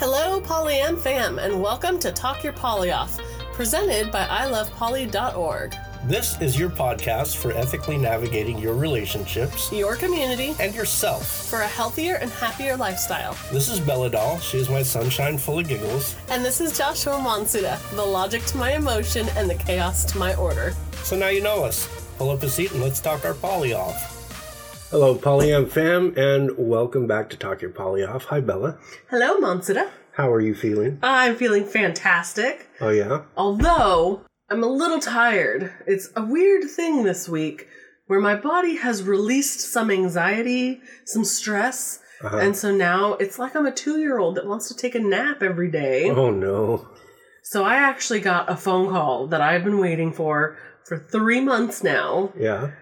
Hello, Polyam fam, and welcome to Talk Your Poly Off, presented by ilovepoly.org, This is your podcast for ethically navigating your relationships your community and yourself. for a healthier and happier lifestyle. This is Bella Doll. She is my sunshine full of giggles. And this is Joshua Monsuda, the logic to my emotion and the chaos to my order. So now you know us. Pull up a seat and let's talk our poly off. Hello, Polyam fam, and welcome back to Talk Your Poly Off. Hi, Bella. Hello, Monsuda. How are you feeling? I'm feeling fantastic, Oh, yeah? although I'm a little tired. It's a weird thing this week where my body has released some anxiety, some stress, Uh-huh. and so now it's like I'm a two year old that wants to take a nap every day. Oh, no. So I actually got a phone call that I've been waiting for for three months now. Yeah?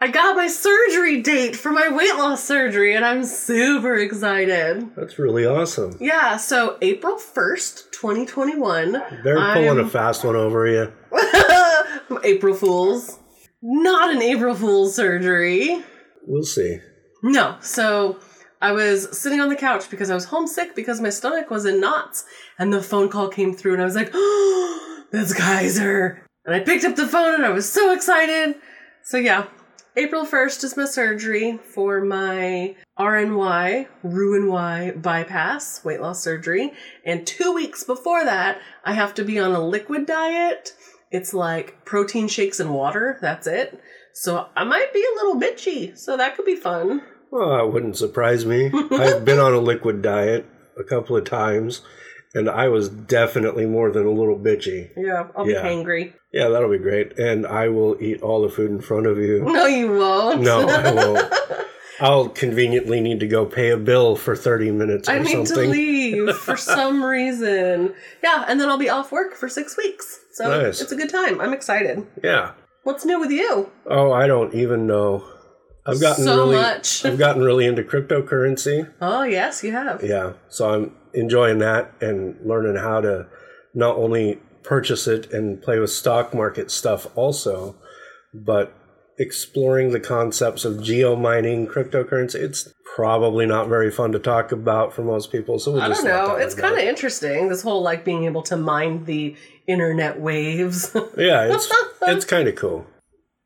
I got my surgery date for my weight loss surgery, and I'm super excited. That's really awesome. Yeah, so April 1st, 2021. They're pulling I'm- a fast one over you. April Fools. Not an April Fool's surgery. We'll see. No, so I was sitting on the couch because I was homesick because my stomach was in knots, and the phone call came through, and I was like, oh, that's Kaiser. And I picked up the phone, and I was so excited. So, yeah, April 1st is my surgery for my RNY, Roux-en-Y bypass, weight loss surgery. And two weeks before that, I have to be on a liquid diet. It's like protein shakes and water. That's it. So I might be a little bitchy. So that could be fun. Well, that wouldn't surprise me. I've been on a liquid diet a couple of times, and I was definitely more than a little bitchy. Yeah, I'll Yeah. be hangry. Yeah, that'll be great. And I will eat all the food in front of you. No, you won't. No, I won't. I'll conveniently need to go pay a bill for 30 minutes or I need something. to leave for some reason. Yeah, and then I'll be off work for six weeks. So Nice. it's a good time. I'm excited. Yeah. What's new with you? Oh, I don't even know. I've gotten So really much. I've gotten really into cryptocurrency. Oh, yes, you have. Yeah. So I'm enjoying that and learning how to not only purchase it and play with stock market stuff also, but exploring the concepts of geo mining cryptocurrency. It's probably not very fun to talk about for most people. So we'll I just don't know. It's kind of it. interesting. This whole like being able to mine the internet waves. Yeah, it's it's kind of cool.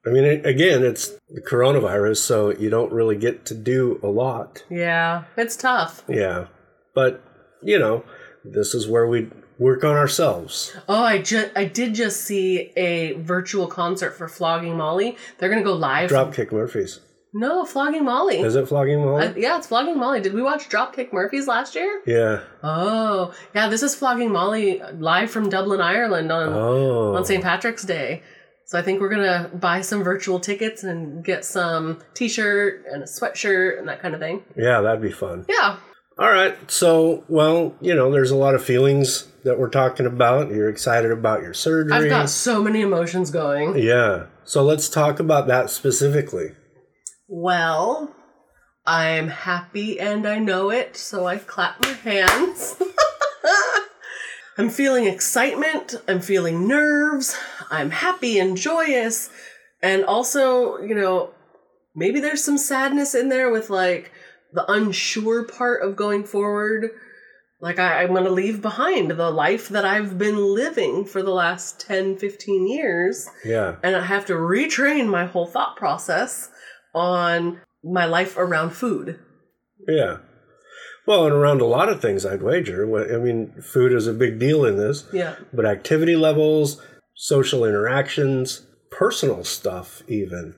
I mean, it, again, it's the coronavirus, so you don't really get to do a lot. yeah, it's tough. Yeah. But, you know, this is where we work on ourselves. Oh, I just I did just see a virtual concert for Flogging Molly. They're gonna go live. Dropkick Murphys. no, Flogging Molly. Is it Flogging Molly? Uh, yeah, it's Flogging Molly. Did we watch Dropkick Murphys last year? yeah. Oh, yeah. This is Flogging Molly live from Dublin, Ireland on Oh. on St. Patrick's Day. So I think we're gonna buy some virtual tickets and get some T-shirt and a sweatshirt and that kind of thing. Yeah, that'd be fun. Yeah. All right. So, well, you know, there's a lot of feelings that we're talking about. You're excited about your surgery. I've got so many emotions going. yeah. So let's talk about that specifically. Well, I'm happy and I know it, so I clap my hands. I'm feeling excitement, I'm feeling nerves, I'm happy and joyous, and also, you know, maybe there's some sadness in there with like the unsure part of going forward. Like, I, I'm going to leave behind the life that I've been living for the last 10, 15 years Yeah. and I have to retrain my whole thought process on my life around food. Yeah. Well, and around a lot of things, I'd wager. I mean, food is a big deal in this, Yeah. but activity levels, social interactions, personal stuff, even.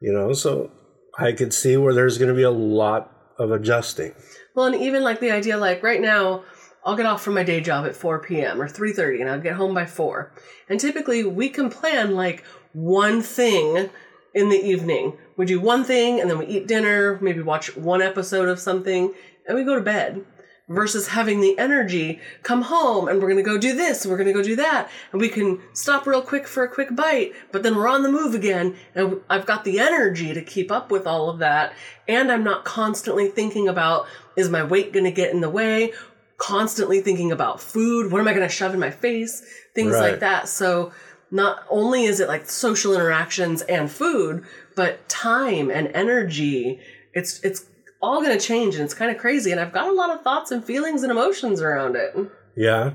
You know, so I could see where there's going to be a lot of adjusting. Well, and even like the idea, like right now, I'll get off from my day job at 4 p.m. or 3:30, and I'll get home by 4. And typically, we can plan like one thing in the evening. We do one thing, and then we eat dinner, maybe watch one episode of something, and we go to bed. Versus having the energy come home and we're gonna go do this, and we're gonna go do that, and we can stop real quick for a quick bite, but then we're on the move again, and I've got the energy to keep up with all of that, and I'm not constantly thinking about is my weight gonna get in the way? Constantly thinking about food, what am I gonna shove in my face? Things Right. like that. So not only is it like social interactions and food, but time and energy. It's it's all going to change and it's kind of crazy. And I've got a lot of thoughts and feelings and emotions around it. Yeah.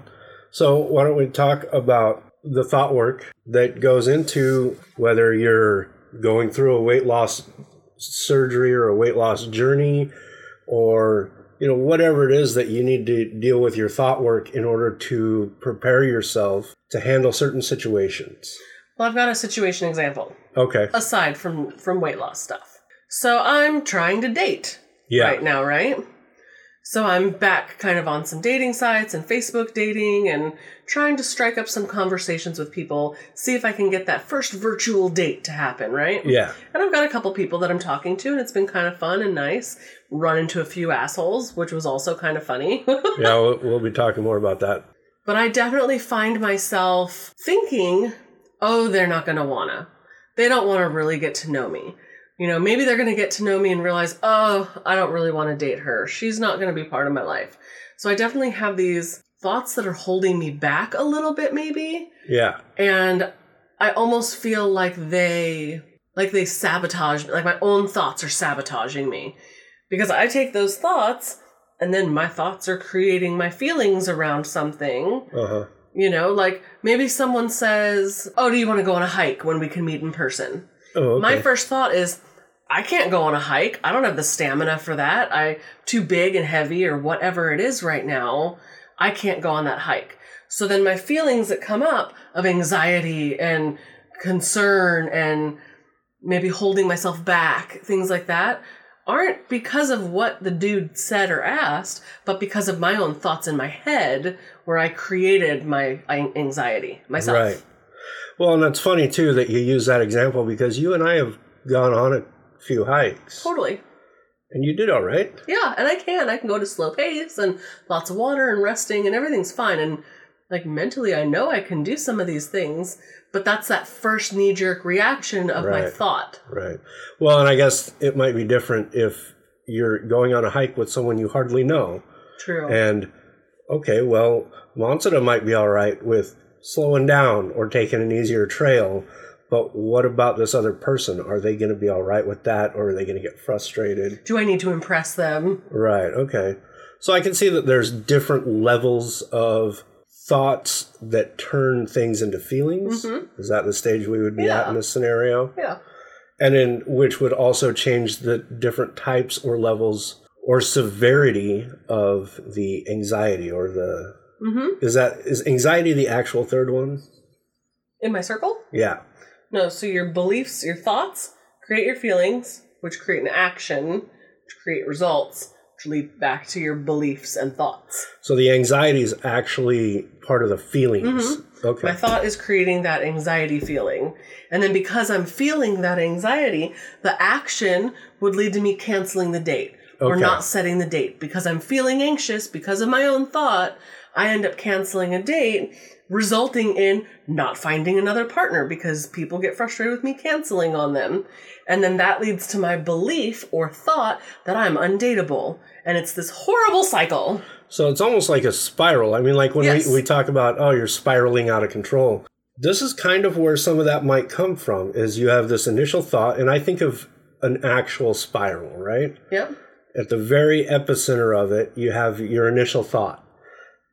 So why don't we talk about the thought work that goes into whether you're going through a weight loss surgery or a weight loss journey or you know whatever it is that you need to deal with your thought work in order to prepare yourself to handle certain situations. Well, I've got a situation example Okay. aside from from weight loss stuff. So I'm trying to date Yeah. right now, right? So I'm back kind of on some dating sites and Facebook dating and trying to strike up some conversations with people, see if I can get that first virtual date to happen, right? Yeah. And I've got a couple people that I'm talking to, and it's been kind of fun and nice. Run into a few assholes, which was also kind of funny. Yeah, we'll, we'll be talking more about that. but I definitely find myself thinking, oh, they're not going to wanna. They don't want to really get to know me. You know, maybe they're going to get to know me and realize, oh, I don't really want to date her. She's not going to be part of my life. So I definitely have these thoughts that are holding me back a little bit, maybe. Yeah. And I almost feel like they like they sabotage like my own thoughts are sabotaging me because I take those thoughts and then my thoughts are creating my feelings around something. Uh huh. You know, like maybe someone says, "Oh, do you want to go on a hike when we can meet in person?" Oh, okay. My first thought is, I can't go on a hike. I don't have the stamina for that. I too big and heavy or whatever it is right now. I can't go on that hike. So then my feelings that come up of anxiety and concern and maybe holding myself back, things like that, aren't because of what the dude said or asked, but because of my own thoughts in my head where I created my anxiety myself. Right. Well, and that's funny too that you use that example because you and I have gone on a few hikes, Totally. and you did all right. Yeah, and I can. I can go to slow pace and lots of water and resting and everything's fine. And like mentally, I know I can do some of these things, but that's that first knee jerk reaction of my thought. Right. Well, and I guess it might be different if you're going on a hike with someone you hardly know. True. And okay, well, Monsita might be all right with slowing down or taking an easier trail, but what about this other person? Are they going to be all right with that or are they going to get frustrated? do I need to impress them? Right, okay. So I can see that there's different levels of thoughts that turn things into feelings. Is that the stage we would be at in this scenario? Yeah. and in which would also change the different types or levels or severity of the anxiety or the Mm-hmm. is that is anxiety the actual third one In my circle? yeah No, so your beliefs, your thoughts create your feelings, which create an action, which create results, which lead back to your beliefs and thoughts. so the anxiety is actually part of the feelings mm-hmm. okay My thought is creating that anxiety feeling. And then because I'm feeling that anxiety, the action would lead to me canceling the date or not setting the date. Because I'm feeling anxious because of my own thought, I end up canceling a date, resulting in not finding another partner because people get frustrated with me canceling on them. And then that leads to my belief or thought that I'm undateable. And it's this horrible cycle. so it's almost like a spiral i mean like when Yes. we, we talk about oh you're spiraling out of control this is kind of where some of that might come from is you have this initial thought and i think of an actual spiral right Yep. at the very epicenter of it, you have your initial thought.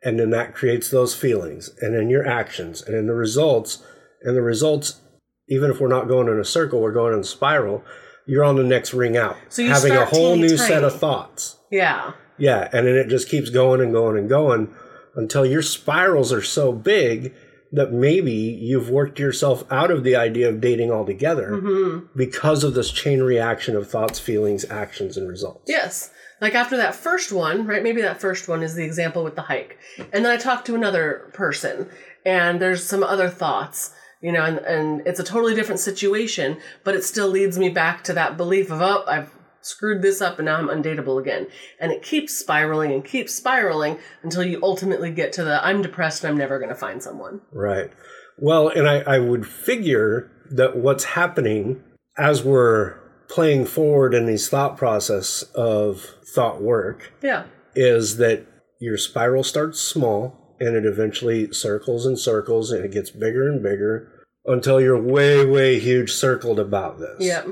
And then that creates those feelings, and then your actions, and then the results. And the results, even if we're not going in a circle, we're going in a spiral, you're on the next ring out. So you having a whole teeny new set of thoughts. Yeah. Yeah. And then it just keeps going and going and going until your spirals are so big that maybe you've worked yourself out of the idea of dating altogether Mm-hmm. because of this chain reaction of thoughts, feelings, actions, and results. Yes. Like after that first one, right? Maybe that first one is the example with the hike. And then I talk to another person and there's some other thoughts, you know, and, and it's a totally different situation, but it still leads me back to that belief of, oh, I've screwed this up and now I'm undateable again. And it keeps spiraling and keeps spiraling until you ultimately get to the I'm depressed and I'm never going to find someone. Right. Well, and I, I would figure that what's happening as we're playing forward in these thought process of thought work Yeah. is that your spiral starts small and it eventually circles and circles and it gets bigger and bigger until you're way, way huge circled about this. Yeah.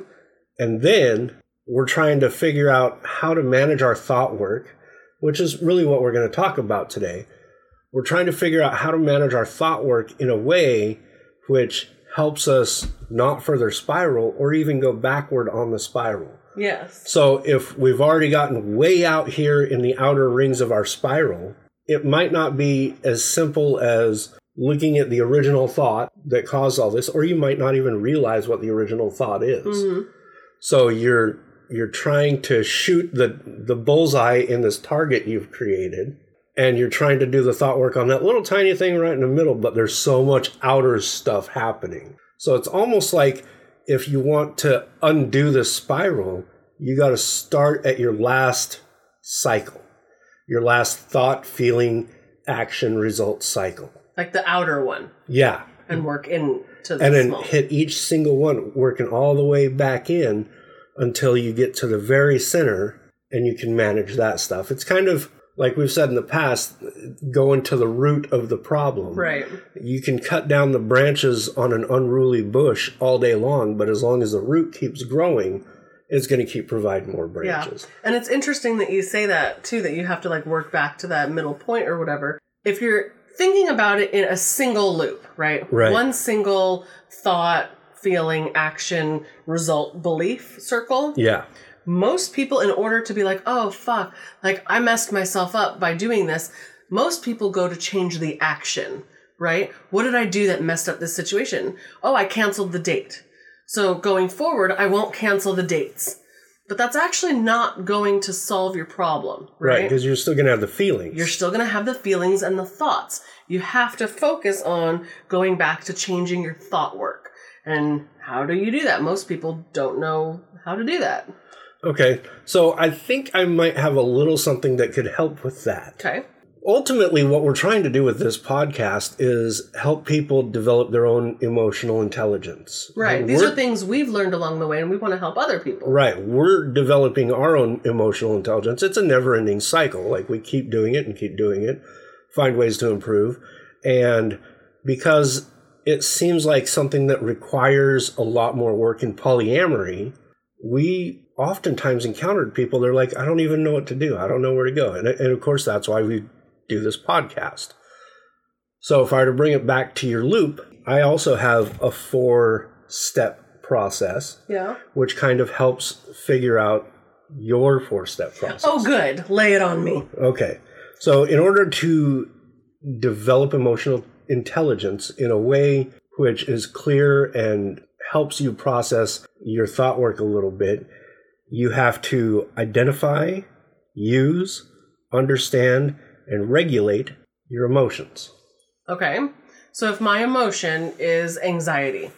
And then we're trying to figure out how to manage our thought work, which is really what we're going to talk about today. We're trying to figure out how to manage our thought work in a way which helps us not further spiral or even go backward on the spiral. Yes. So if we've already gotten way out here in the outer rings of our spiral, it might not be as simple as looking at the original thought that caused all this, or you might not even realize what the original thought is. Mm-hmm. So you're you're trying to shoot the the bullseye in this target you've created, and you're trying to do the thought work on that little tiny thing right in the middle, but there's so much outer stuff happening. So it's almost like if you want to undo the spiral, you got to start at your last cycle, your last thought, feeling, action, result cycle. Like the outer one Yeah. and work into the And then small. hit each single one, working all the way back in until you get to the very center and you can manage that stuff. It's kind of like we've said in the past, going to the root of the problem. Right. You can cut down the branches on an unruly bush all day long, but as long as the root keeps growing, it's going to keep providing more branches. Yeah. And it's interesting that you say that too, that you have to like work back to that middle point or whatever. If you're thinking about it in a single loop, right? Right. One single thought, feeling, action, result, belief circle. Yeah. Most people, in order to be like, oh, fuck, like I messed myself up by doing this, most people go to change the action, right? What did I do that messed up this situation? Oh, I canceled the date. So going forward, I won't cancel the dates. But that's actually not going to solve your problem, Right. right? Because you're still going to have the feelings. You're still going to have the feelings and the thoughts. You have to focus on going back to changing your thought work. And how do you do that? Most people don't know how to do that. Okay. So I think I might have a little something that could help with that. Okay. ultimately what we're trying to do with this podcast is help people develop their own emotional intelligence Right. And These are things we've learned along the way, and we want to help other people. right we're developing our own emotional intelligence it's a never-ending cycle like we keep doing it and keep doing it find ways to improve and because it seems like something that requires a lot more work in polyamory we oftentimes encountered people they're like i don't even know what to do i don't know where to go and, and of course that's why we do this podcast so if i were to bring it back to your loop i also have a four step process Yeah. which kind of helps figure out your four step process Oh, good. Lay it on me. Okay. So, in order to develop emotional intelligence in a way which is clear and helps you process your thought work a little bit, you have to identify, use, understand, and regulate your emotions. Okay. So if my emotion is anxiety,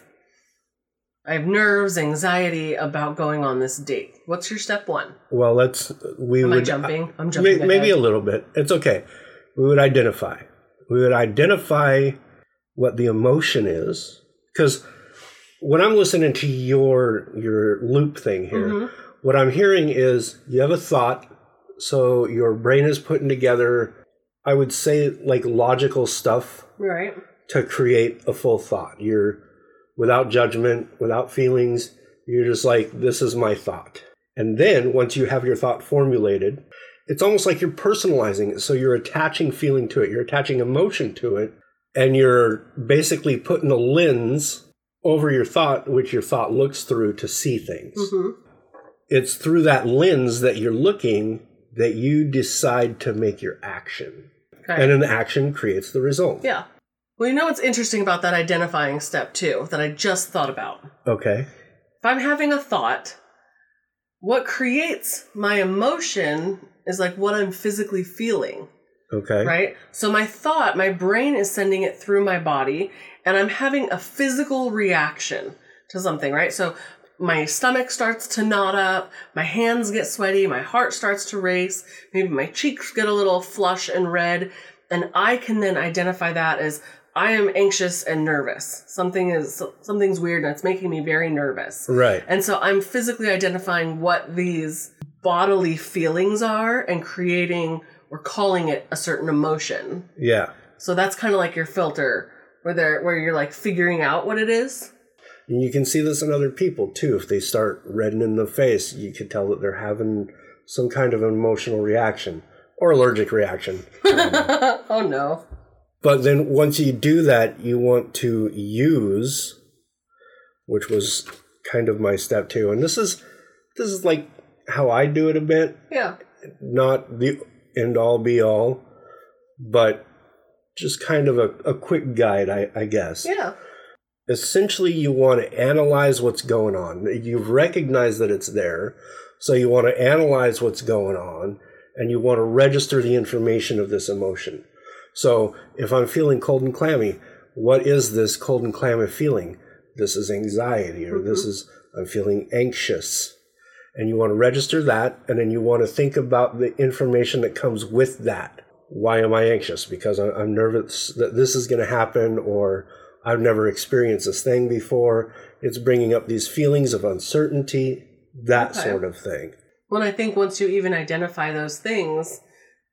I have nerves, anxiety about going on this date. What's your step one? Well, let's we Am I jumping? I'm May- jumping. maybe a little bit. It's okay. We would identify. We would identify what the emotion is because when I'm listening to your your loop thing here, Mhm. What I'm hearing is you have a thought, so your brain is putting together. I would say like logical stuff Right. to create a full thought. You're without judgment, without feelings. You're just like, this is my thought. And then once you have your thought formulated, it's almost like you're personalizing it. So you're attaching feeling to it, you're attaching emotion to it, and you're basically putting a lens over your thought, which your thought looks through to see things. hmm It's through that lens that you're looking that you decide to make your action. Okay. And an action creates the result. yeah. Well, you know what's interesting about that identifying step too that I just thought about. Okay. If I'm having a thought, what creates my emotion is like what I'm physically feeling. Okay. right? So my thought, my brain is sending it through my body, and I'm having a physical reaction to something, right? So my stomach starts to knot up, my hands get sweaty, my heart starts to race, maybe my cheeks get a little flush and red, and I can then identify that as I am anxious and nervous. Something is something's weird and it's making me very nervous. Right. And so I'm physically identifying what these bodily feelings are and creating or calling it a certain emotion. Yeah. So that's kind of like your filter where they're, where you're like figuring out what it is. And you can see this in other people too. If they start reddening in the face, you can tell that they're having some kind of emotional reaction or allergic reaction. oh no. But then once you do that, you want to use, which was kind of my step two. And this is this is like how I do it a bit. Yeah. Not the end all be all, but just kind of a, a quick guide, I, I guess. Yeah. Essentially, you want to analyze what's going on. You recognize that it's there, so you want to analyze what's going on, and you want to register the information of this emotion. So, if I'm feeling cold and clammy, what is this cold and clammy feeling? This is anxiety, or this mm-hmm. is I'm feeling anxious. And you want to register that, and then you want to think about the information that comes with that. Why am I anxious? Because I'm nervous that this is going to happen, or I've never experienced this thing before. It's bringing up these feelings of uncertainty, that Okay. sort of thing. Well, I think once you even identify those things,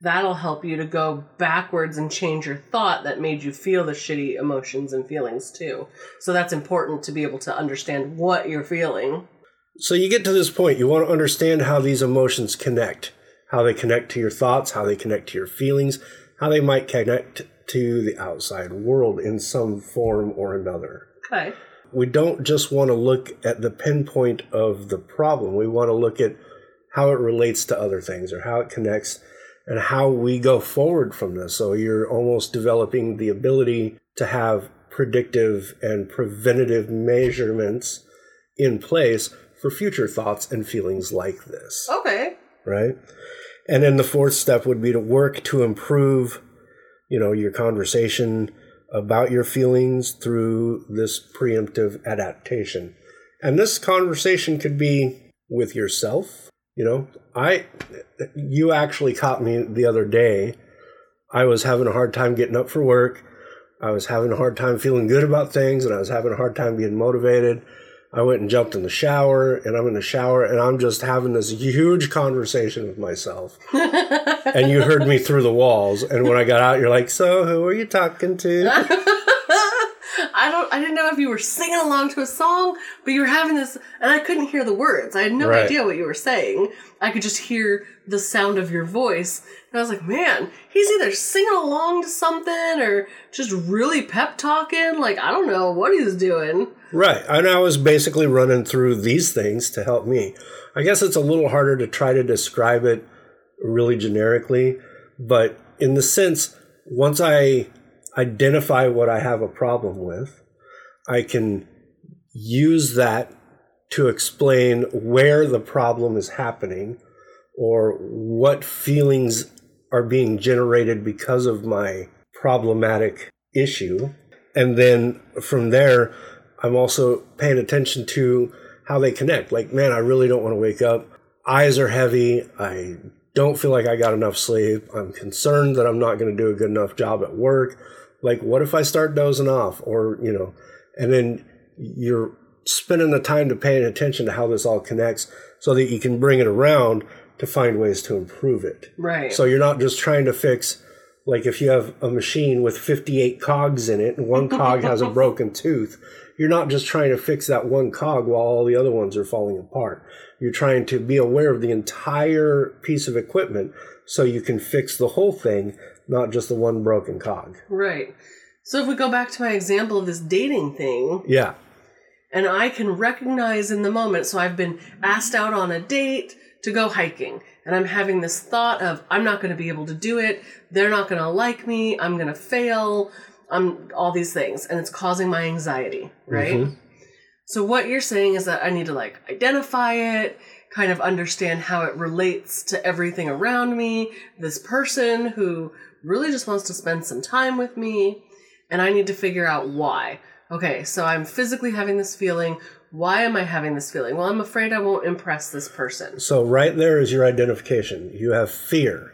that'll help you to go backwards and change your thought that made you feel the shitty emotions and feelings too. So that's important to be able to understand what you're feeling. So you get to this point, you want to understand how these emotions connect, how they connect to your thoughts, how they connect to your feelings, how they might connect to the outside world in some form or another. Okay. We don't just want to look at the pinpoint of the problem. We want to look at how it relates to other things or how it connects and how we go forward from this. So you're almost developing the ability to have predictive and preventative measurements in place for future thoughts and feelings like this, Okay. right? And then the fourth step would be to work to improve, you know, your conversation about your feelings through this preemptive adaptation. And this conversation could be with yourself, you know. I you actually caught me the other day. I was having a hard time getting up for work. I was having a hard time feeling good about things and I was having a hard time being motivated. I went and jumped in the shower and I'm in the shower and I'm just having this huge conversation with myself. and you heard me through the walls. And when I got out, you're like, So who are you talking to? I didn't know if you were singing along to a song, but you were having this and I couldn't hear the words. I had no Right. idea what you were saying. I could just hear the sound of your voice. And I was like, man, he's either singing along to something or just really pep talking. Like, I don't know what he's doing. Right. And I was basically running through these things to help me. I guess it's a little harder to try to describe it really generically, but in the sense, once I identify what I have a problem with, I can use that to explain where the problem is happening or what feelings are being generated because of my problematic issue. And then from there, I'm also paying attention to how they connect. Like, man, I really don't want to wake up. Eyes are heavy. I don't feel like I got enough sleep. I'm concerned that I'm not going to do a good enough job at work. Like, what if I start dozing off? Or, you know, and then you're spending the time to paying attention to how this all connects so that you can bring it around to find ways to improve it. Right. So you're not just trying to fix, like if you have a machine with 58 cogs in it and one cog has a broken tooth, you're not just trying to fix that one cog while all the other ones are falling apart. You're trying to be aware of the entire piece of equipment so you can fix the whole thing, not just the one broken cog. right. So if we go back to my example of this dating thing, Yeah. and I can recognize in the moment. So I've been asked out on a date to go hiking, and I'm having this thought of I'm not going to be able to do it. They're not going to like me. I'm going to fail. I'm all these things, and it's causing my anxiety, right? Mm-hmm. So what you're saying is that I need to like identify it, kind of understand how it relates to everything around me, this person who really just wants to spend some time with me, and I need to figure out why. Okay, so I'm physically having this feeling. Why am I having this feeling? Well, I'm afraid I won't impress this person. So right there is your identification. You have fear.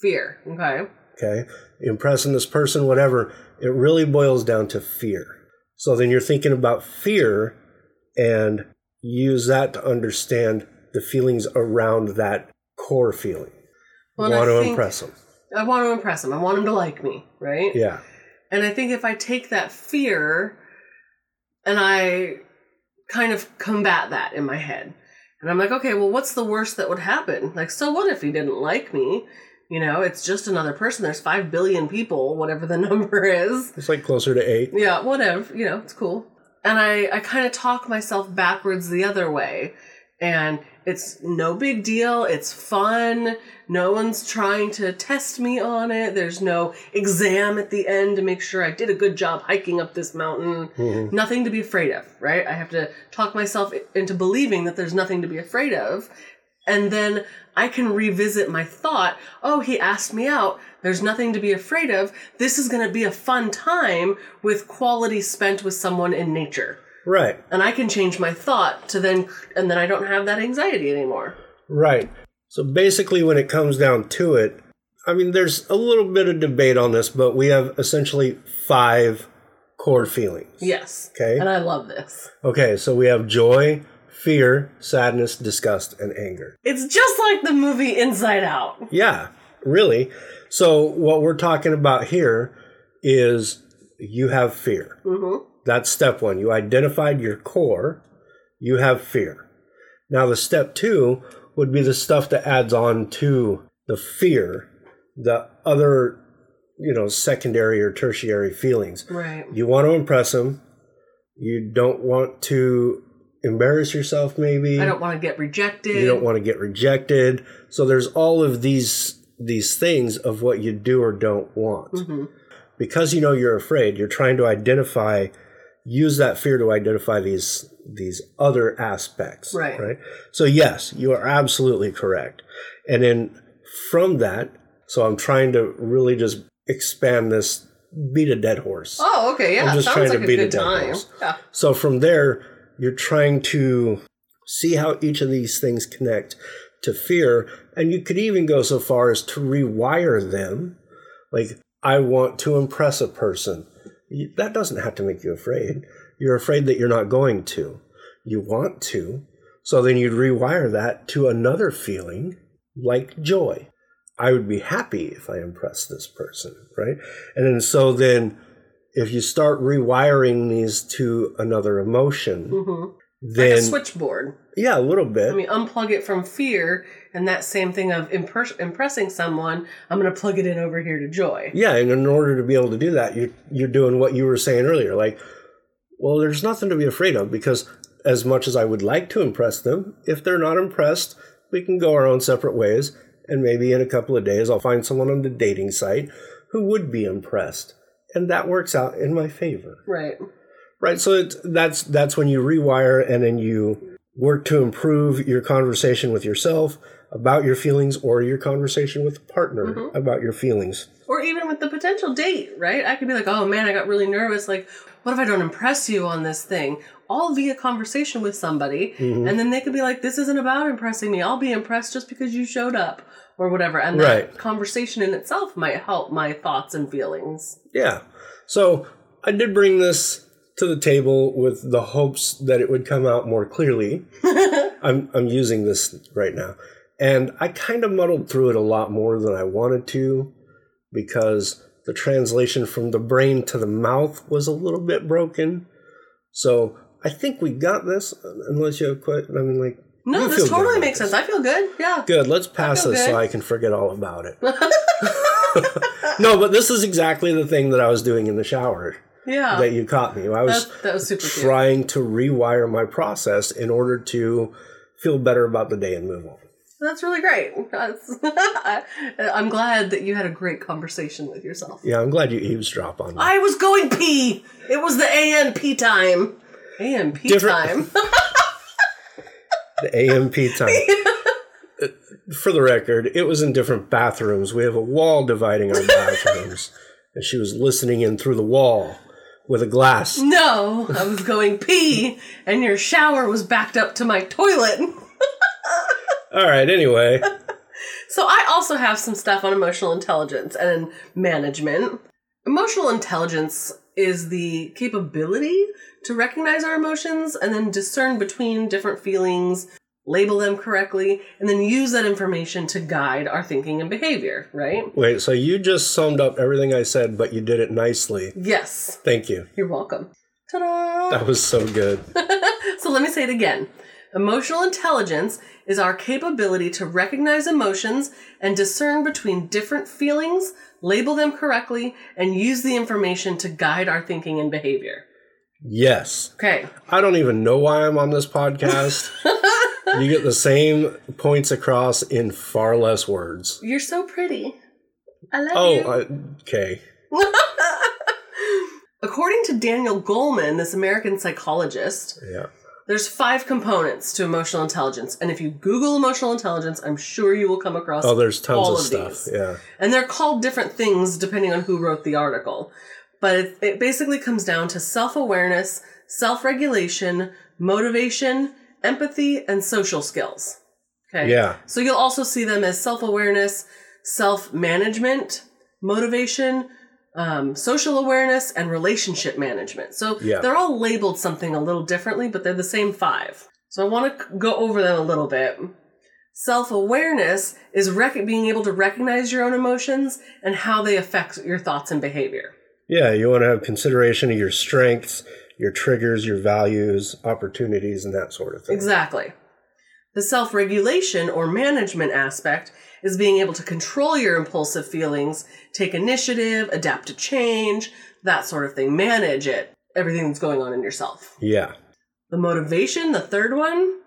Fear. Okay. okay impressing this person whatever it really boils down to fear so then you're thinking about fear and use that to understand the feelings around that core feeling Well, and I want to impress them I want to impress him. I want him to like me, right? yeah And I think if I take that fear and I kind of combat that in my head. And I'm like, okay, well, what's the worst that would happen? Like, so what if he didn't like me? You know, it's just another person. There's 5 billion people, whatever the number is. It's like closer to eight. Yeah, whatever. You know, it's cool. And I, I kind of talk myself backwards the other way. And it's no big deal. It's fun. No one's trying to test me on it. There's no exam at the end to make sure I did a good job hiking up this mountain. Mm-hmm. Nothing to be afraid of, right? I have to talk myself into believing that there's nothing to be afraid of. And then I can revisit my thought. Oh, he asked me out. There's nothing to be afraid of. This is going to be a fun time with quality spent with someone in nature. Right. And I can change my thought to then, and then I don't have that anxiety anymore. Right. So basically, when it comes down to it, I mean, there's a little bit of debate on this, but we have essentially five core feelings. Yes. Okay. And I love this. Okay, so we have joy, fear, sadness, disgust, and anger. It's just like the movie Inside Out. Yeah, really. So what we're talking about here is you have fear. Mm-hmm. That's step one. You identified your core, you have fear. Now, the step two would be the stuff that adds on to the fear, the other, you know, secondary or tertiary feelings. Right. You want to impress them. You don't want to embarrass yourself, maybe. I don't want to get rejected. you don't want to get rejected. So there's all of these these things of what you do or don't want. Mhm. Because you know you're afraid, you're trying to identify use that fear to identify these these other aspects. Right. Right. So yes, you are absolutely correct. And then from that, so I'm trying to really just expand this beat a dead horse. Oh, okay. Yeah. I'm just Sounds trying to like a beat a good dead time. horse. Yeah. So from there, you're trying to see how each of these things connect to fear. And you could even go so far as to rewire them. Like, I want to impress a person. That doesn't have to make you afraid. You're afraid that you're not going to. You want to. So then you'd rewire that to another feeling like joy. I would be happy if I impressed this person, right? And then so then if you start rewiring these to another emotion, hmm then like a switchboard. yeah, a little bit. I mean, unplug it from fear, and that same thing of imper- impressing someone, I'm going to plug it in over here to joy. yeah, and in order to be able to do that, you're you're doing what you were saying earlier, like, well, there's nothing to be afraid of because as much as I would like to impress them, if they're not impressed, we can go our own separate ways, and maybe in a couple of days I'll find someone on the dating site who would be impressed, and that works out in my favor. Right. Right. So it's, that's that's when you rewire and then you work to improve your conversation with yourself about your feelings or your conversation with a partner about your feelings. Or even with the potential date, right? I could be like, oh man, I got really nervous. Like, what if I don't impress you on this thing? All via conversation with somebody. Mm-hmm. And then they could be like, this isn't about impressing me. I'll be impressed just because you showed up or whatever. And that Right. conversation in itself might help my thoughts and feelings. Yeah. So I did bring this to the table with the hopes that it would come out more clearly. I'm I'm using this right now. And I kind of muddled through it a lot more than I wanted to because the translation from the brain to the mouth was a little bit broken. So I think we got this, unless you have quite. I mean, like. No, this totally makes this. sense. I feel good. Yeah. Good. Let's pass this so. I can forget all about it. no, but this is exactly the thing that I was doing in the shower Yeah. that you caught me. I was That, that was super cute. trying to rewire my process in order to feel better about the day and move on. That's really great. That's, I'm glad that you had a great conversation with yourself. Yeah, I'm glad you eavesdrop on me. I was going pee. It was the AMP time. AMP Different- time. the AMP time. Uh, For the record, it was in different bathrooms. We have a wall dividing our bathrooms, and she was listening in through the wall with a glass. no, I was going pee, and your shower was backed up to my toilet. All right. Anyway, So I also have some stuff on emotional intelligence and management. Emotional intelligence is the capability to recognize our emotions and then discern between different feelings, label them correctly, and then use that information to guide our thinking and behavior, right? wait. So you just summed up everything I said, but you did it nicely. Yes. Thank you. You're welcome. Ta-da! That was so good. so let me say it again. Emotional intelligence is our capability to recognize emotions and discern between different feelings, label them correctly, and use the information to guide our thinking and behavior. Yes. Okay. I don't even know why I'm on this podcast. you get the same points across in far less words. You're so pretty. I love Oh, you. uh, okay. According to Daniel Goleman, this American psychologist, Yeah. There's five components to emotional intelligence. And if you Google emotional intelligence, I'm sure you will come across Oh, there's tons all of of stuff. these. Yeah. And they're called different things depending on who wrote the article. But it, it basically comes down to self awareness, self regulation, motivation, empathy, and social skills. Okay. Yeah. So you'll also see them as self awareness, self management, motivation, um, social awareness, and relationship management. So Yeah. they're all labeled something a little differently, but they're the same five. So I want to go over them a little bit. Self awareness is rec- being able to recognize your own emotions and how they affect your thoughts and behavior. Yeah. You want to have consideration of your strengths, your triggers, your values, opportunities, and that sort of thing. Exactly. The self regulation or management aspect is being able to control your impulsive feelings, take initiative, adapt to change, that sort of thing. Manage it, everything that's going on in yourself. Yeah. The motivation, the third one,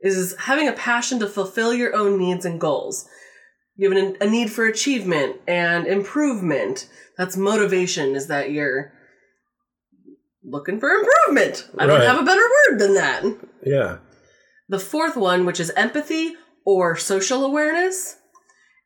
is having a passion to fulfill your own needs and goals. You have an, a need for achievement and improvement. That's motivation, is that you're looking for improvement. I don't have a better word than that. Yeah. The fourth one, which is empathy or social awareness,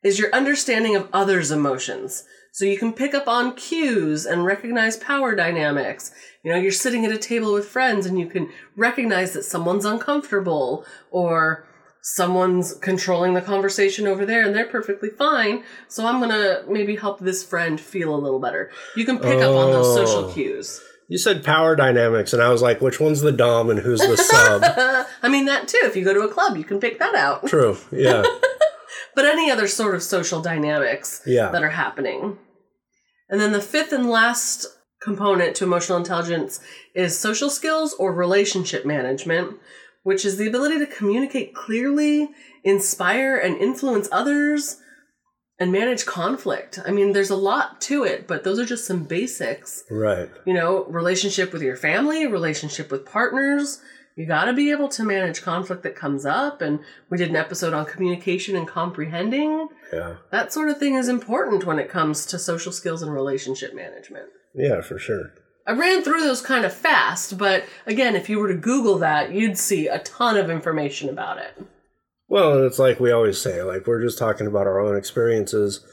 is your understanding of others' emotions. So you can pick up on cues and recognize power dynamics. You know, you're sitting at a table with friends and you can recognize that someone's uncomfortable or someone's controlling the conversation over there and they're perfectly fine. So I'm going to maybe help this friend feel a little better. You can pick up on those social Oh. cues. You said power dynamics, and I was like, which one's the dom and who's the sub? I mean, that too. If you go to a club, you can pick that out. True. Yeah. but any other sort of social dynamics Yeah. that are happening. And then the fifth and last component to emotional intelligence is social skills or relationship management, which is the ability to communicate clearly, inspire and influence others, and manage conflict. I mean, there's a lot to it, but those are just some basics. Right. You know, relationship with your family, relationship with partners. You got to be able to manage conflict that comes up. And we did an episode on communication and comprehending. Yeah. That sort of thing is important when it comes to social skills and relationship management. Yeah, for sure. I ran through those kind of fast, but again, if you were to Google that, you'd see a ton of information about it. Well, it's like we always say, like we're just talking about our own experiences.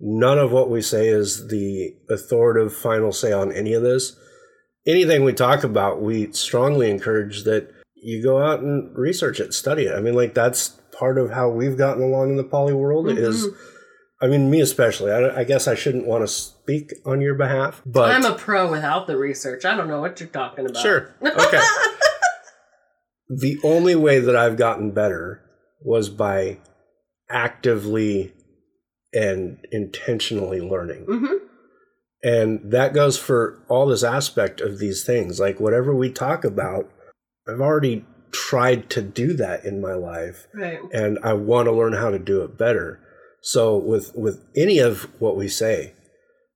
None of what we say is the authoritative final say on any of this. Anything we talk about, we strongly encourage that you go out and research it, study it. I mean, like that's part of how we've gotten along in the poly world is I mean, me especially. I, I guess I shouldn't want to speak on your behalf, but I'm a pro without the research. I don't know what you're talking about. Sure. Okay. the only way that I've gotten better was by actively and intentionally learning. hmm And that goes for all this aspect of these things. Like whatever we talk about, I've already tried to do that in my life Right. and I want to learn how to do it better. So with with any of what we say,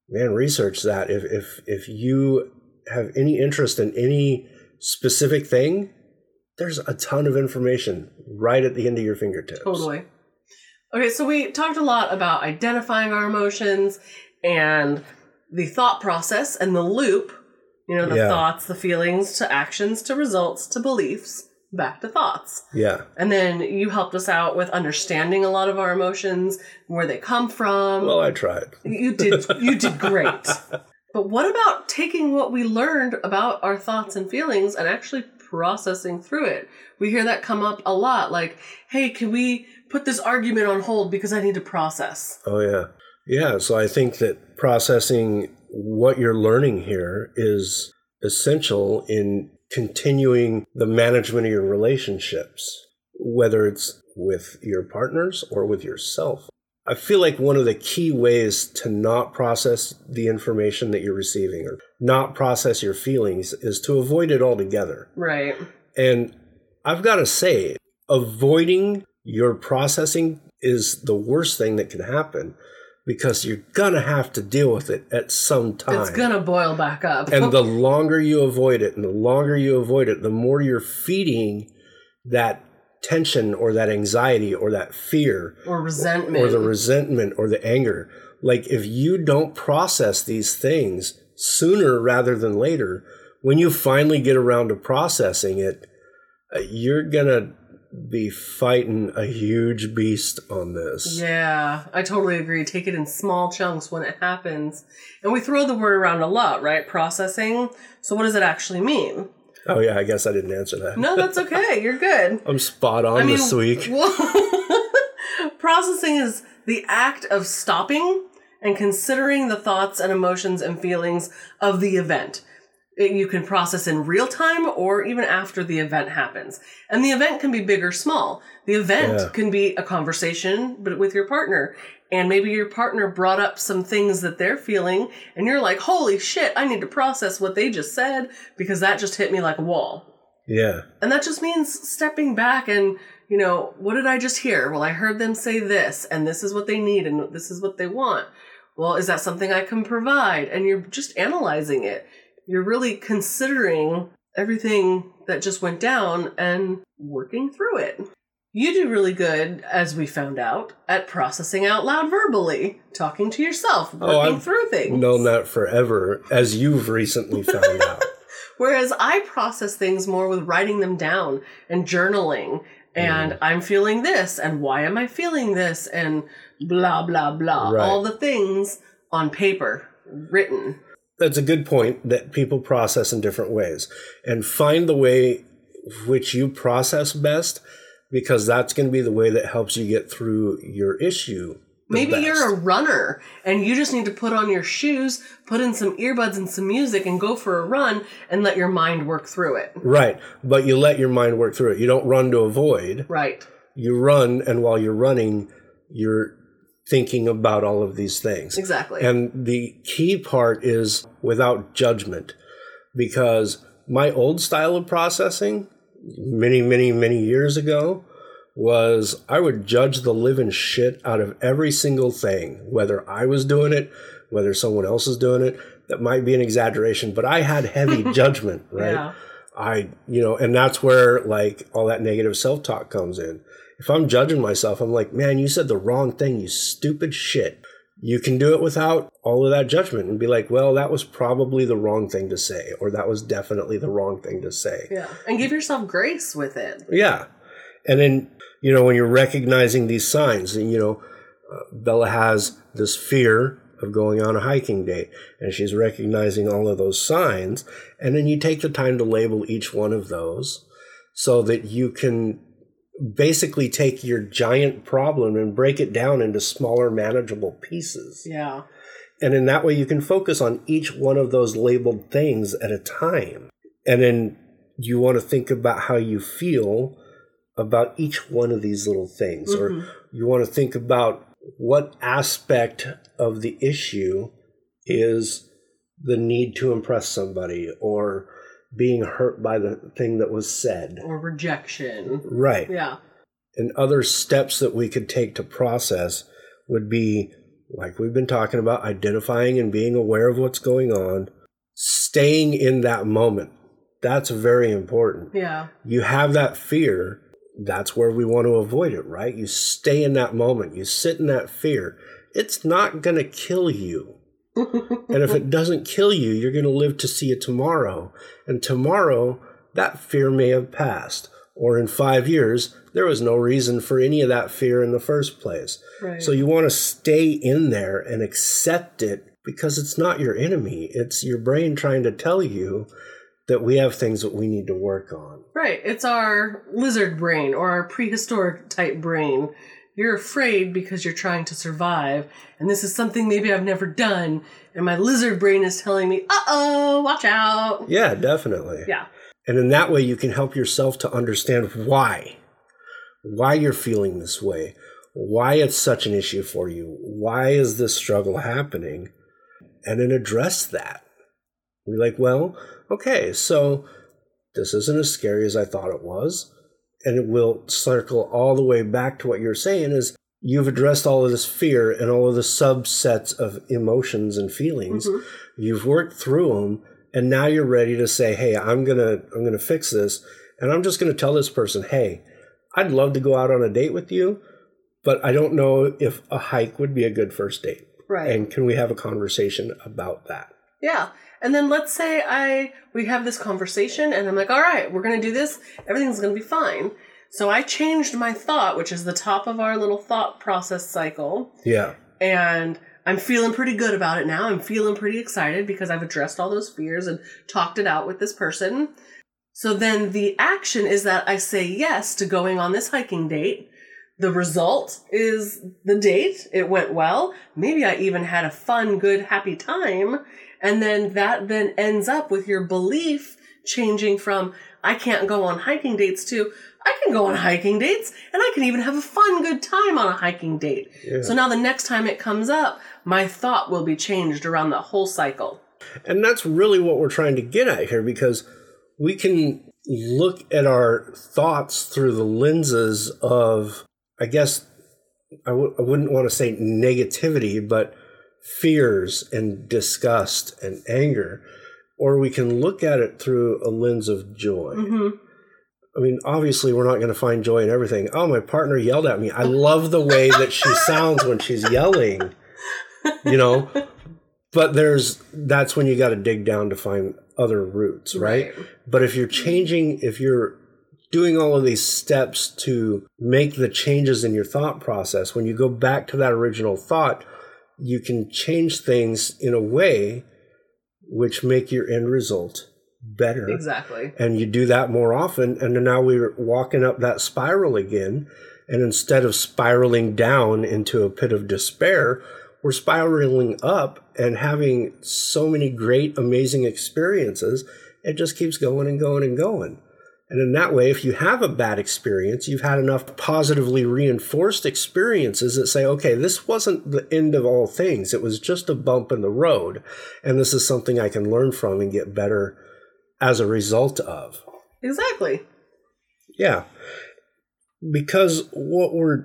man, research that. If if if you have any interest in any specific thing, there's a ton of information right at the end of your fingertips. Totally. Okay, so we talked a lot about identifying our emotions and the thought process and the loop. You know, the Yeah. thoughts, the feelings, to actions, to results, to beliefs, back to thoughts. Yeah. And then you helped us out with understanding a lot of our emotions, where they come from. Well, I tried. you did you did great. But what about taking what we learned about our thoughts and feelings and actually processing through it? We hear that come up a lot like, "Hey, can we put this argument on hold because I need to process?" Oh yeah. Yeah, so I think that processing what you're learning here is essential in continuing the management of your relationships, whether it's with your partners or with yourself. I feel like one of the key ways to not process the information that you're receiving or not process your feelings is to avoid it altogether. Right. And I've got to say, avoiding your processing is the worst thing that can happen because you're gonna have to deal with it at some time. It's gonna boil back up. and the longer you avoid it, and the longer you avoid it, the more you're feeding that tension or that anxiety or that fear or resentment. or the resentment or the anger. Like if you don't process these things sooner rather than later, when you finally get around to processing it, uh, you're gonna be fighting a huge beast on this. Yeah, I totally agree. Take it in small chunks when it happens. And we throw the word around a lot, right? Processing. So, what does it actually mean? Oh yeah, I guess I didn't answer that. No, that's okay. You're good. I'm spot on this week. well, processing is the act of stopping and considering the thoughts and emotions and feelings of the event. You can process in real time or even after the event happens. And the event can be big or small. The event Yeah. can be a conversation but with your partner. And maybe your partner brought up some things that they're feeling and you're like, "Holy shit, I need to process what they just said because that just hit me like a wall." Yeah. And that just means stepping back and, you know, what did I just hear? Well, I heard them say this, and this is what they need, and this is what they want. Well, is that something I can provide? And you're just analyzing it. You're really considering everything that just went down and working through it. You do really good, as we found out, at processing out loud verbally, talking to yourself, working I've through things. Known that forever, as you've recently found out. Whereas I process things more with writing them down and journaling. And Mm. I'm feeling this, and why am I feeling this, and blah, blah, blah. Right. All the things on paper, written. That's a good point that people process in different ways. And find the way which you process best because that's going to be the way that helps you get through your issue. Maybe best. you're a runner and you just need to put on your shoes, put in some earbuds and some music, and go for a run and let your mind work through it. Right. But you let your mind work through it. You don't run to avoid. Right. You run, and while you're running, you're thinking about all of these things. Exactly. And the key part is without judgment, because my old style of processing, many, many, many years ago, was I would judge the living shit out of every single thing, whether I was doing it, whether someone else is doing it. That might be an exaggeration, but I had heavy judgment, right? Yeah. I, you know, and that's where like all that negative self talk comes in. If I'm judging myself, I'm like, man, you said the wrong thing, you stupid shit. You can do it without all of that judgment and be like, well, that was probably the wrong thing to say, or that was definitely the wrong thing to say. Yeah. And give yourself grace with it. Yeah. And then, you know, when you're recognizing these signs, and, you know, uh, Bella has this fear of going on a hiking date, and she's recognizing all of those signs. And then you take the time to label each one of those so that you can basically take your giant problem and break it down into smaller, manageable pieces. Yeah. And in that way, you can focus on each one of those labeled things at a time. And then you want to think about how you feel about each one of these little things, or mm-hmm. you want to think about what aspect of the issue is the need to impress somebody or being hurt by the thing that was said. Or rejection. Right. Yeah. And other steps that we could take to process would be, like we've been talking about, identifying and being aware of what's going on, staying in that moment. That's very important. Yeah. You have that fear, that's where we want to avoid it, right? You stay in that moment, you sit in that fear. It's not going to kill you. And if it doesn't kill you, you're going to live to see it tomorrow. And tomorrow, that fear may have passed. Or in five years, there was no reason for any of that fear in the first place. Right. So you want to stay in there and accept it because it's not your enemy. It's your brain trying to tell you that we have things that we need to work on. Right. It's our lizard brain or our prehistoric type brain. You're afraid because you're trying to survive, and this is something maybe I've never done, and my lizard brain is telling me, uh oh, watch out. Yeah, definitely. Yeah. And in that way, you can help yourself to understand why. Why you're feeling this way. Why it's such an issue for you. Why is this struggle happening? And then address that. Be like, well, okay, so this isn't as scary as I thought it was. And it will circle all the way back to what you're saying is you've addressed all of this fear and all of the subsets of emotions and feelings. Mhm. You've worked through them and now you're ready to say, "Hey, I'm going to I'm going to fix this." And I'm just going to tell this person, "Hey, I'd love to go out on a date with you, but I don't know if a hike would be a good first date." Right. And can we have a conversation about that? Yeah. And then let's say I we have this conversation and I'm like, "All right, we're going to do this. Everything's going to be fine." So I changed my thought, which is the top of our little thought process cycle, Yeah. and I'm feeling pretty good about it now. I'm feeling pretty excited because I've addressed all those fears and talked it out with this person. So then the action is that I say yes to going on this hiking date. The result is the date. It went well. Maybe I even had a fun, good, happy time. And then that then ends up with your belief changing from I can't go on hiking dates to I can go on hiking dates and I can even have a fun, good time on a hiking date. Yeah. So now the next time it comes up, my thought will be changed around the whole cycle. And that's really what we're trying to get at here because we can look at our thoughts through the lenses of, I guess, I w- I wouldn't want to say negativity, but fears and disgust and anger. Or we can look at it through a lens of joy. hmm I mean, obviously, we're not going to find joy in everything. Oh, my partner yelled at me. I love the way that she sounds when she's yelling, you know? But there's that's when you got to dig down to find other roots, right? But if you're changing, if you're doing all of these steps to make the changes in your thought process, when you go back to that original thought, you can change things in a way which make your end result better Exactly. and you do that more often and then now we're walking up that spiral again and instead of spiraling down into a pit of despair we're spiraling up and having so many great amazing experiences it just keeps going and going and going and in that way if you have a bad experience you've had enough positively reinforced experiences that say okay this wasn't the end of all things it was just a bump in the road and this is something i can learn from and get better as a result of. Exactly. Yeah. Because what we're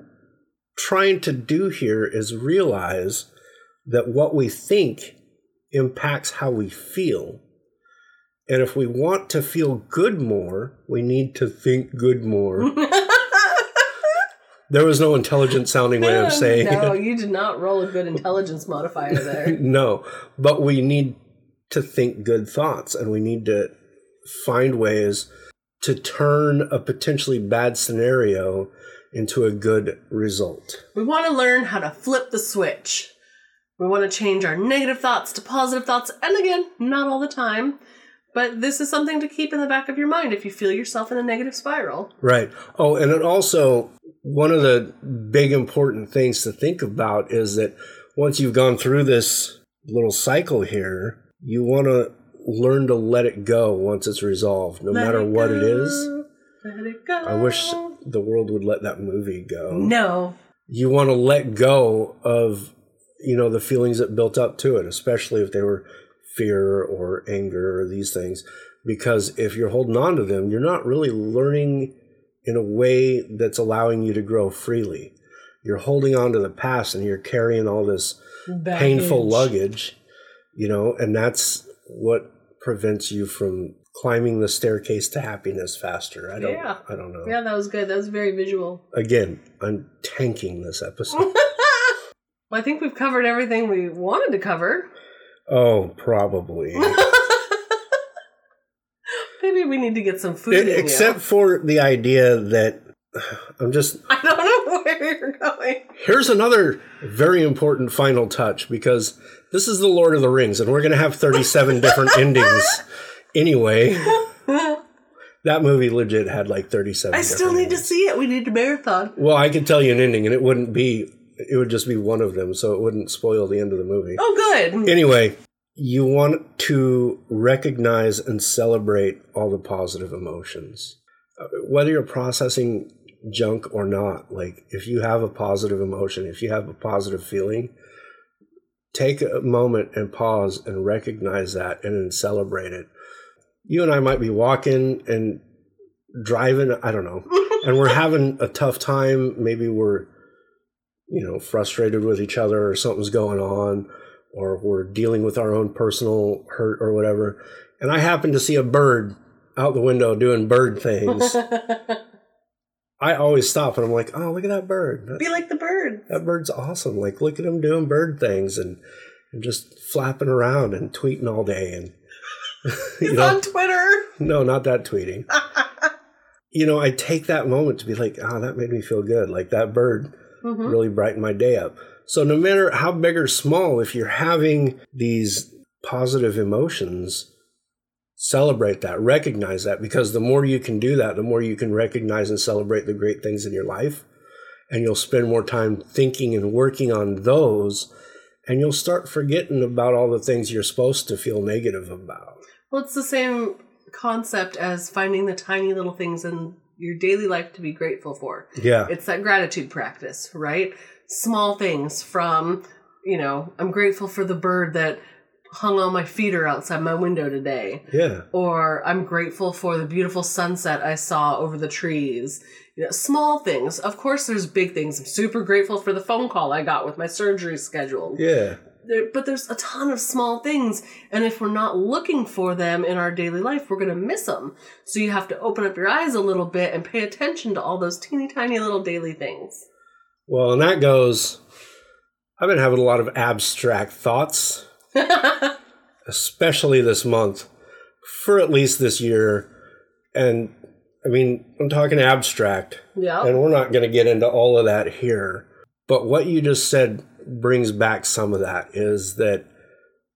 trying to do here is realize that what we think impacts how we feel. And if we want to feel good more, we need to think good more. there was no intelligent sounding way of saying no, it. you did not roll a good intelligence modifier there. No, but we need to think good thoughts and we need to find ways to turn a potentially bad scenario into a good result. we want to learn how to flip the switch. We want to change our negative thoughts to positive thoughts, and again, not all the time. But this is something to keep in the back of your mind if you feel yourself in a negative spiral. Right. Oh, and it also, one of the big important things to think about is that once you've gone through this little cycle here, you want to learn to let it go once it's resolved, no Let matter it what it go, is. Let it go. I wish the world would let that movie go. No. you want to let go of you know the feelings that built up to it especially if they were fear or anger or these things because if you're holding on to them you're not really learning in a way that's allowing you to grow freely you're holding on to the past and you're carrying all this painful luggage you know and that's what prevents you from climbing the staircase to happiness faster i don't Yeah. i don't know Yeah, that was good. That was very visual. again i'm tanking this episode Well, I think we've covered everything we wanted to cover. Oh, probably. Maybe we need to get some food in you. Except for the idea that I'm just. I don't know where you're going. Here's another very important final touch because this is the Lord of the Rings, and we're going to have 37 different endings anyway. That movie legit had like 37. I still need to see it. We need to marathon. Well, I could tell you an ending, and it wouldn't be. It would just be one of them, so it wouldn't spoil the end of the movie. Oh, good. Anyway, you want to recognize and celebrate all the positive emotions. Uh, Whether you're processing junk or not, like if you have a positive emotion, if you have a positive feeling, take a moment and pause and recognize that and then celebrate it. you and I might be walking and driving, I don't know, and we're having a tough time. Maybe we're, you know, frustrated with each other or something's going on, or we're dealing with our own personal hurt or whatever. And I happen to see a bird out the window doing bird things. I always stop and I'm like, oh, look at that bird. That, Be like the bird. that bird's awesome. Like, look at him doing bird things and, and just flapping around and tweeting all day. And, you know, on Twitter. no, not that tweeting. you know, I take that moment to be like, oh, that made me feel good. Like that bird Mm-hmm. really brighten my day up. So no matter how big or small, if you're having these positive emotions, celebrate that, recognize that, because the more you can do that, the more you can recognize and celebrate the great things in your life. And you'll spend more time thinking and working on those. And you'll start forgetting about all the things you're supposed to feel negative about. Well, it's the same concept as finding the tiny little things in your daily life to be grateful for. Yeah. It's that gratitude practice, right? Small things from, you know, I'm grateful for the bird that hung on my feeder outside my window today. Yeah. Or I'm grateful for the beautiful sunset I saw over the trees. You know, small things. Of course, there's big things. I'm super grateful for the phone call I got with my surgery scheduled. Yeah. There, but there's a ton of small things, and if we're not looking for them in our daily life, we're gonna miss them. So you have to open up your eyes a little bit and pay attention to all those teeny tiny little daily things. Well, and that goes. I've been having a lot of abstract thoughts, especially this month, for at least this year. And I mean, I'm talking abstract, Yeah. and we're not going to get into all of that here. But what you just said brings back some of that is that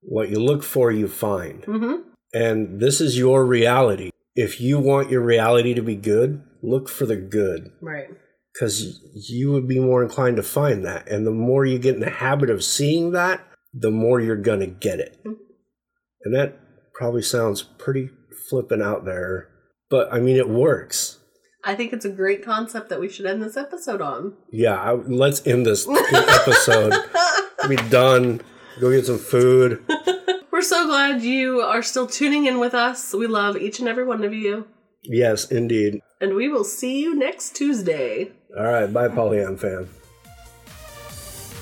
what you look for, you find. hmm And this is your reality. If you want your reality to be good, look for the good Right. because you would be more inclined to find that. And the more you get in the habit of seeing that, the more you're going to get it. And that probably sounds pretty flippant out there, but I mean, it works. I think it's a great concept that we should end this episode on. Yeah, I, let's end this episode. be done. Go get some food. We're so glad you are still tuning in with us. We love each and every one of you. Yes, indeed. And we will see you next Tuesday. All right, bye, Pollyann fan.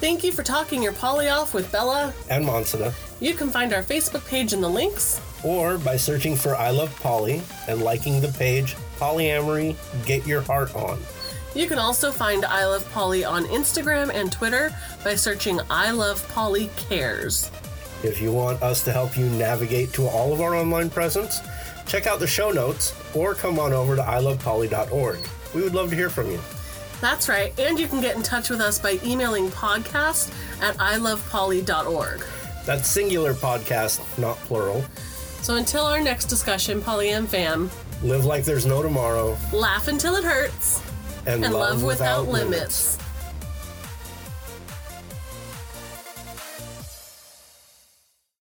Thank you for talking your poly off with Bella. And Monsita. You can find our Facebook page in the links. Or by searching for I Love Poly and liking the page Polyamory Get Your Heart On. You can also find I Love Poly on Instagram and Twitter by searching I Love Poly Cares. If you want us to help you navigate to all of our online presence, check out the show notes or come on over to ilovepoly.org. We would love to hear from you. That's right, and you can get in touch with us by emailing podcast at ilovepoly.org. That's singular podcast, not plural. So until our next discussion, Polly and fam, Live like there's no tomorrow. Laugh until it hurts. And, and love, without, limits.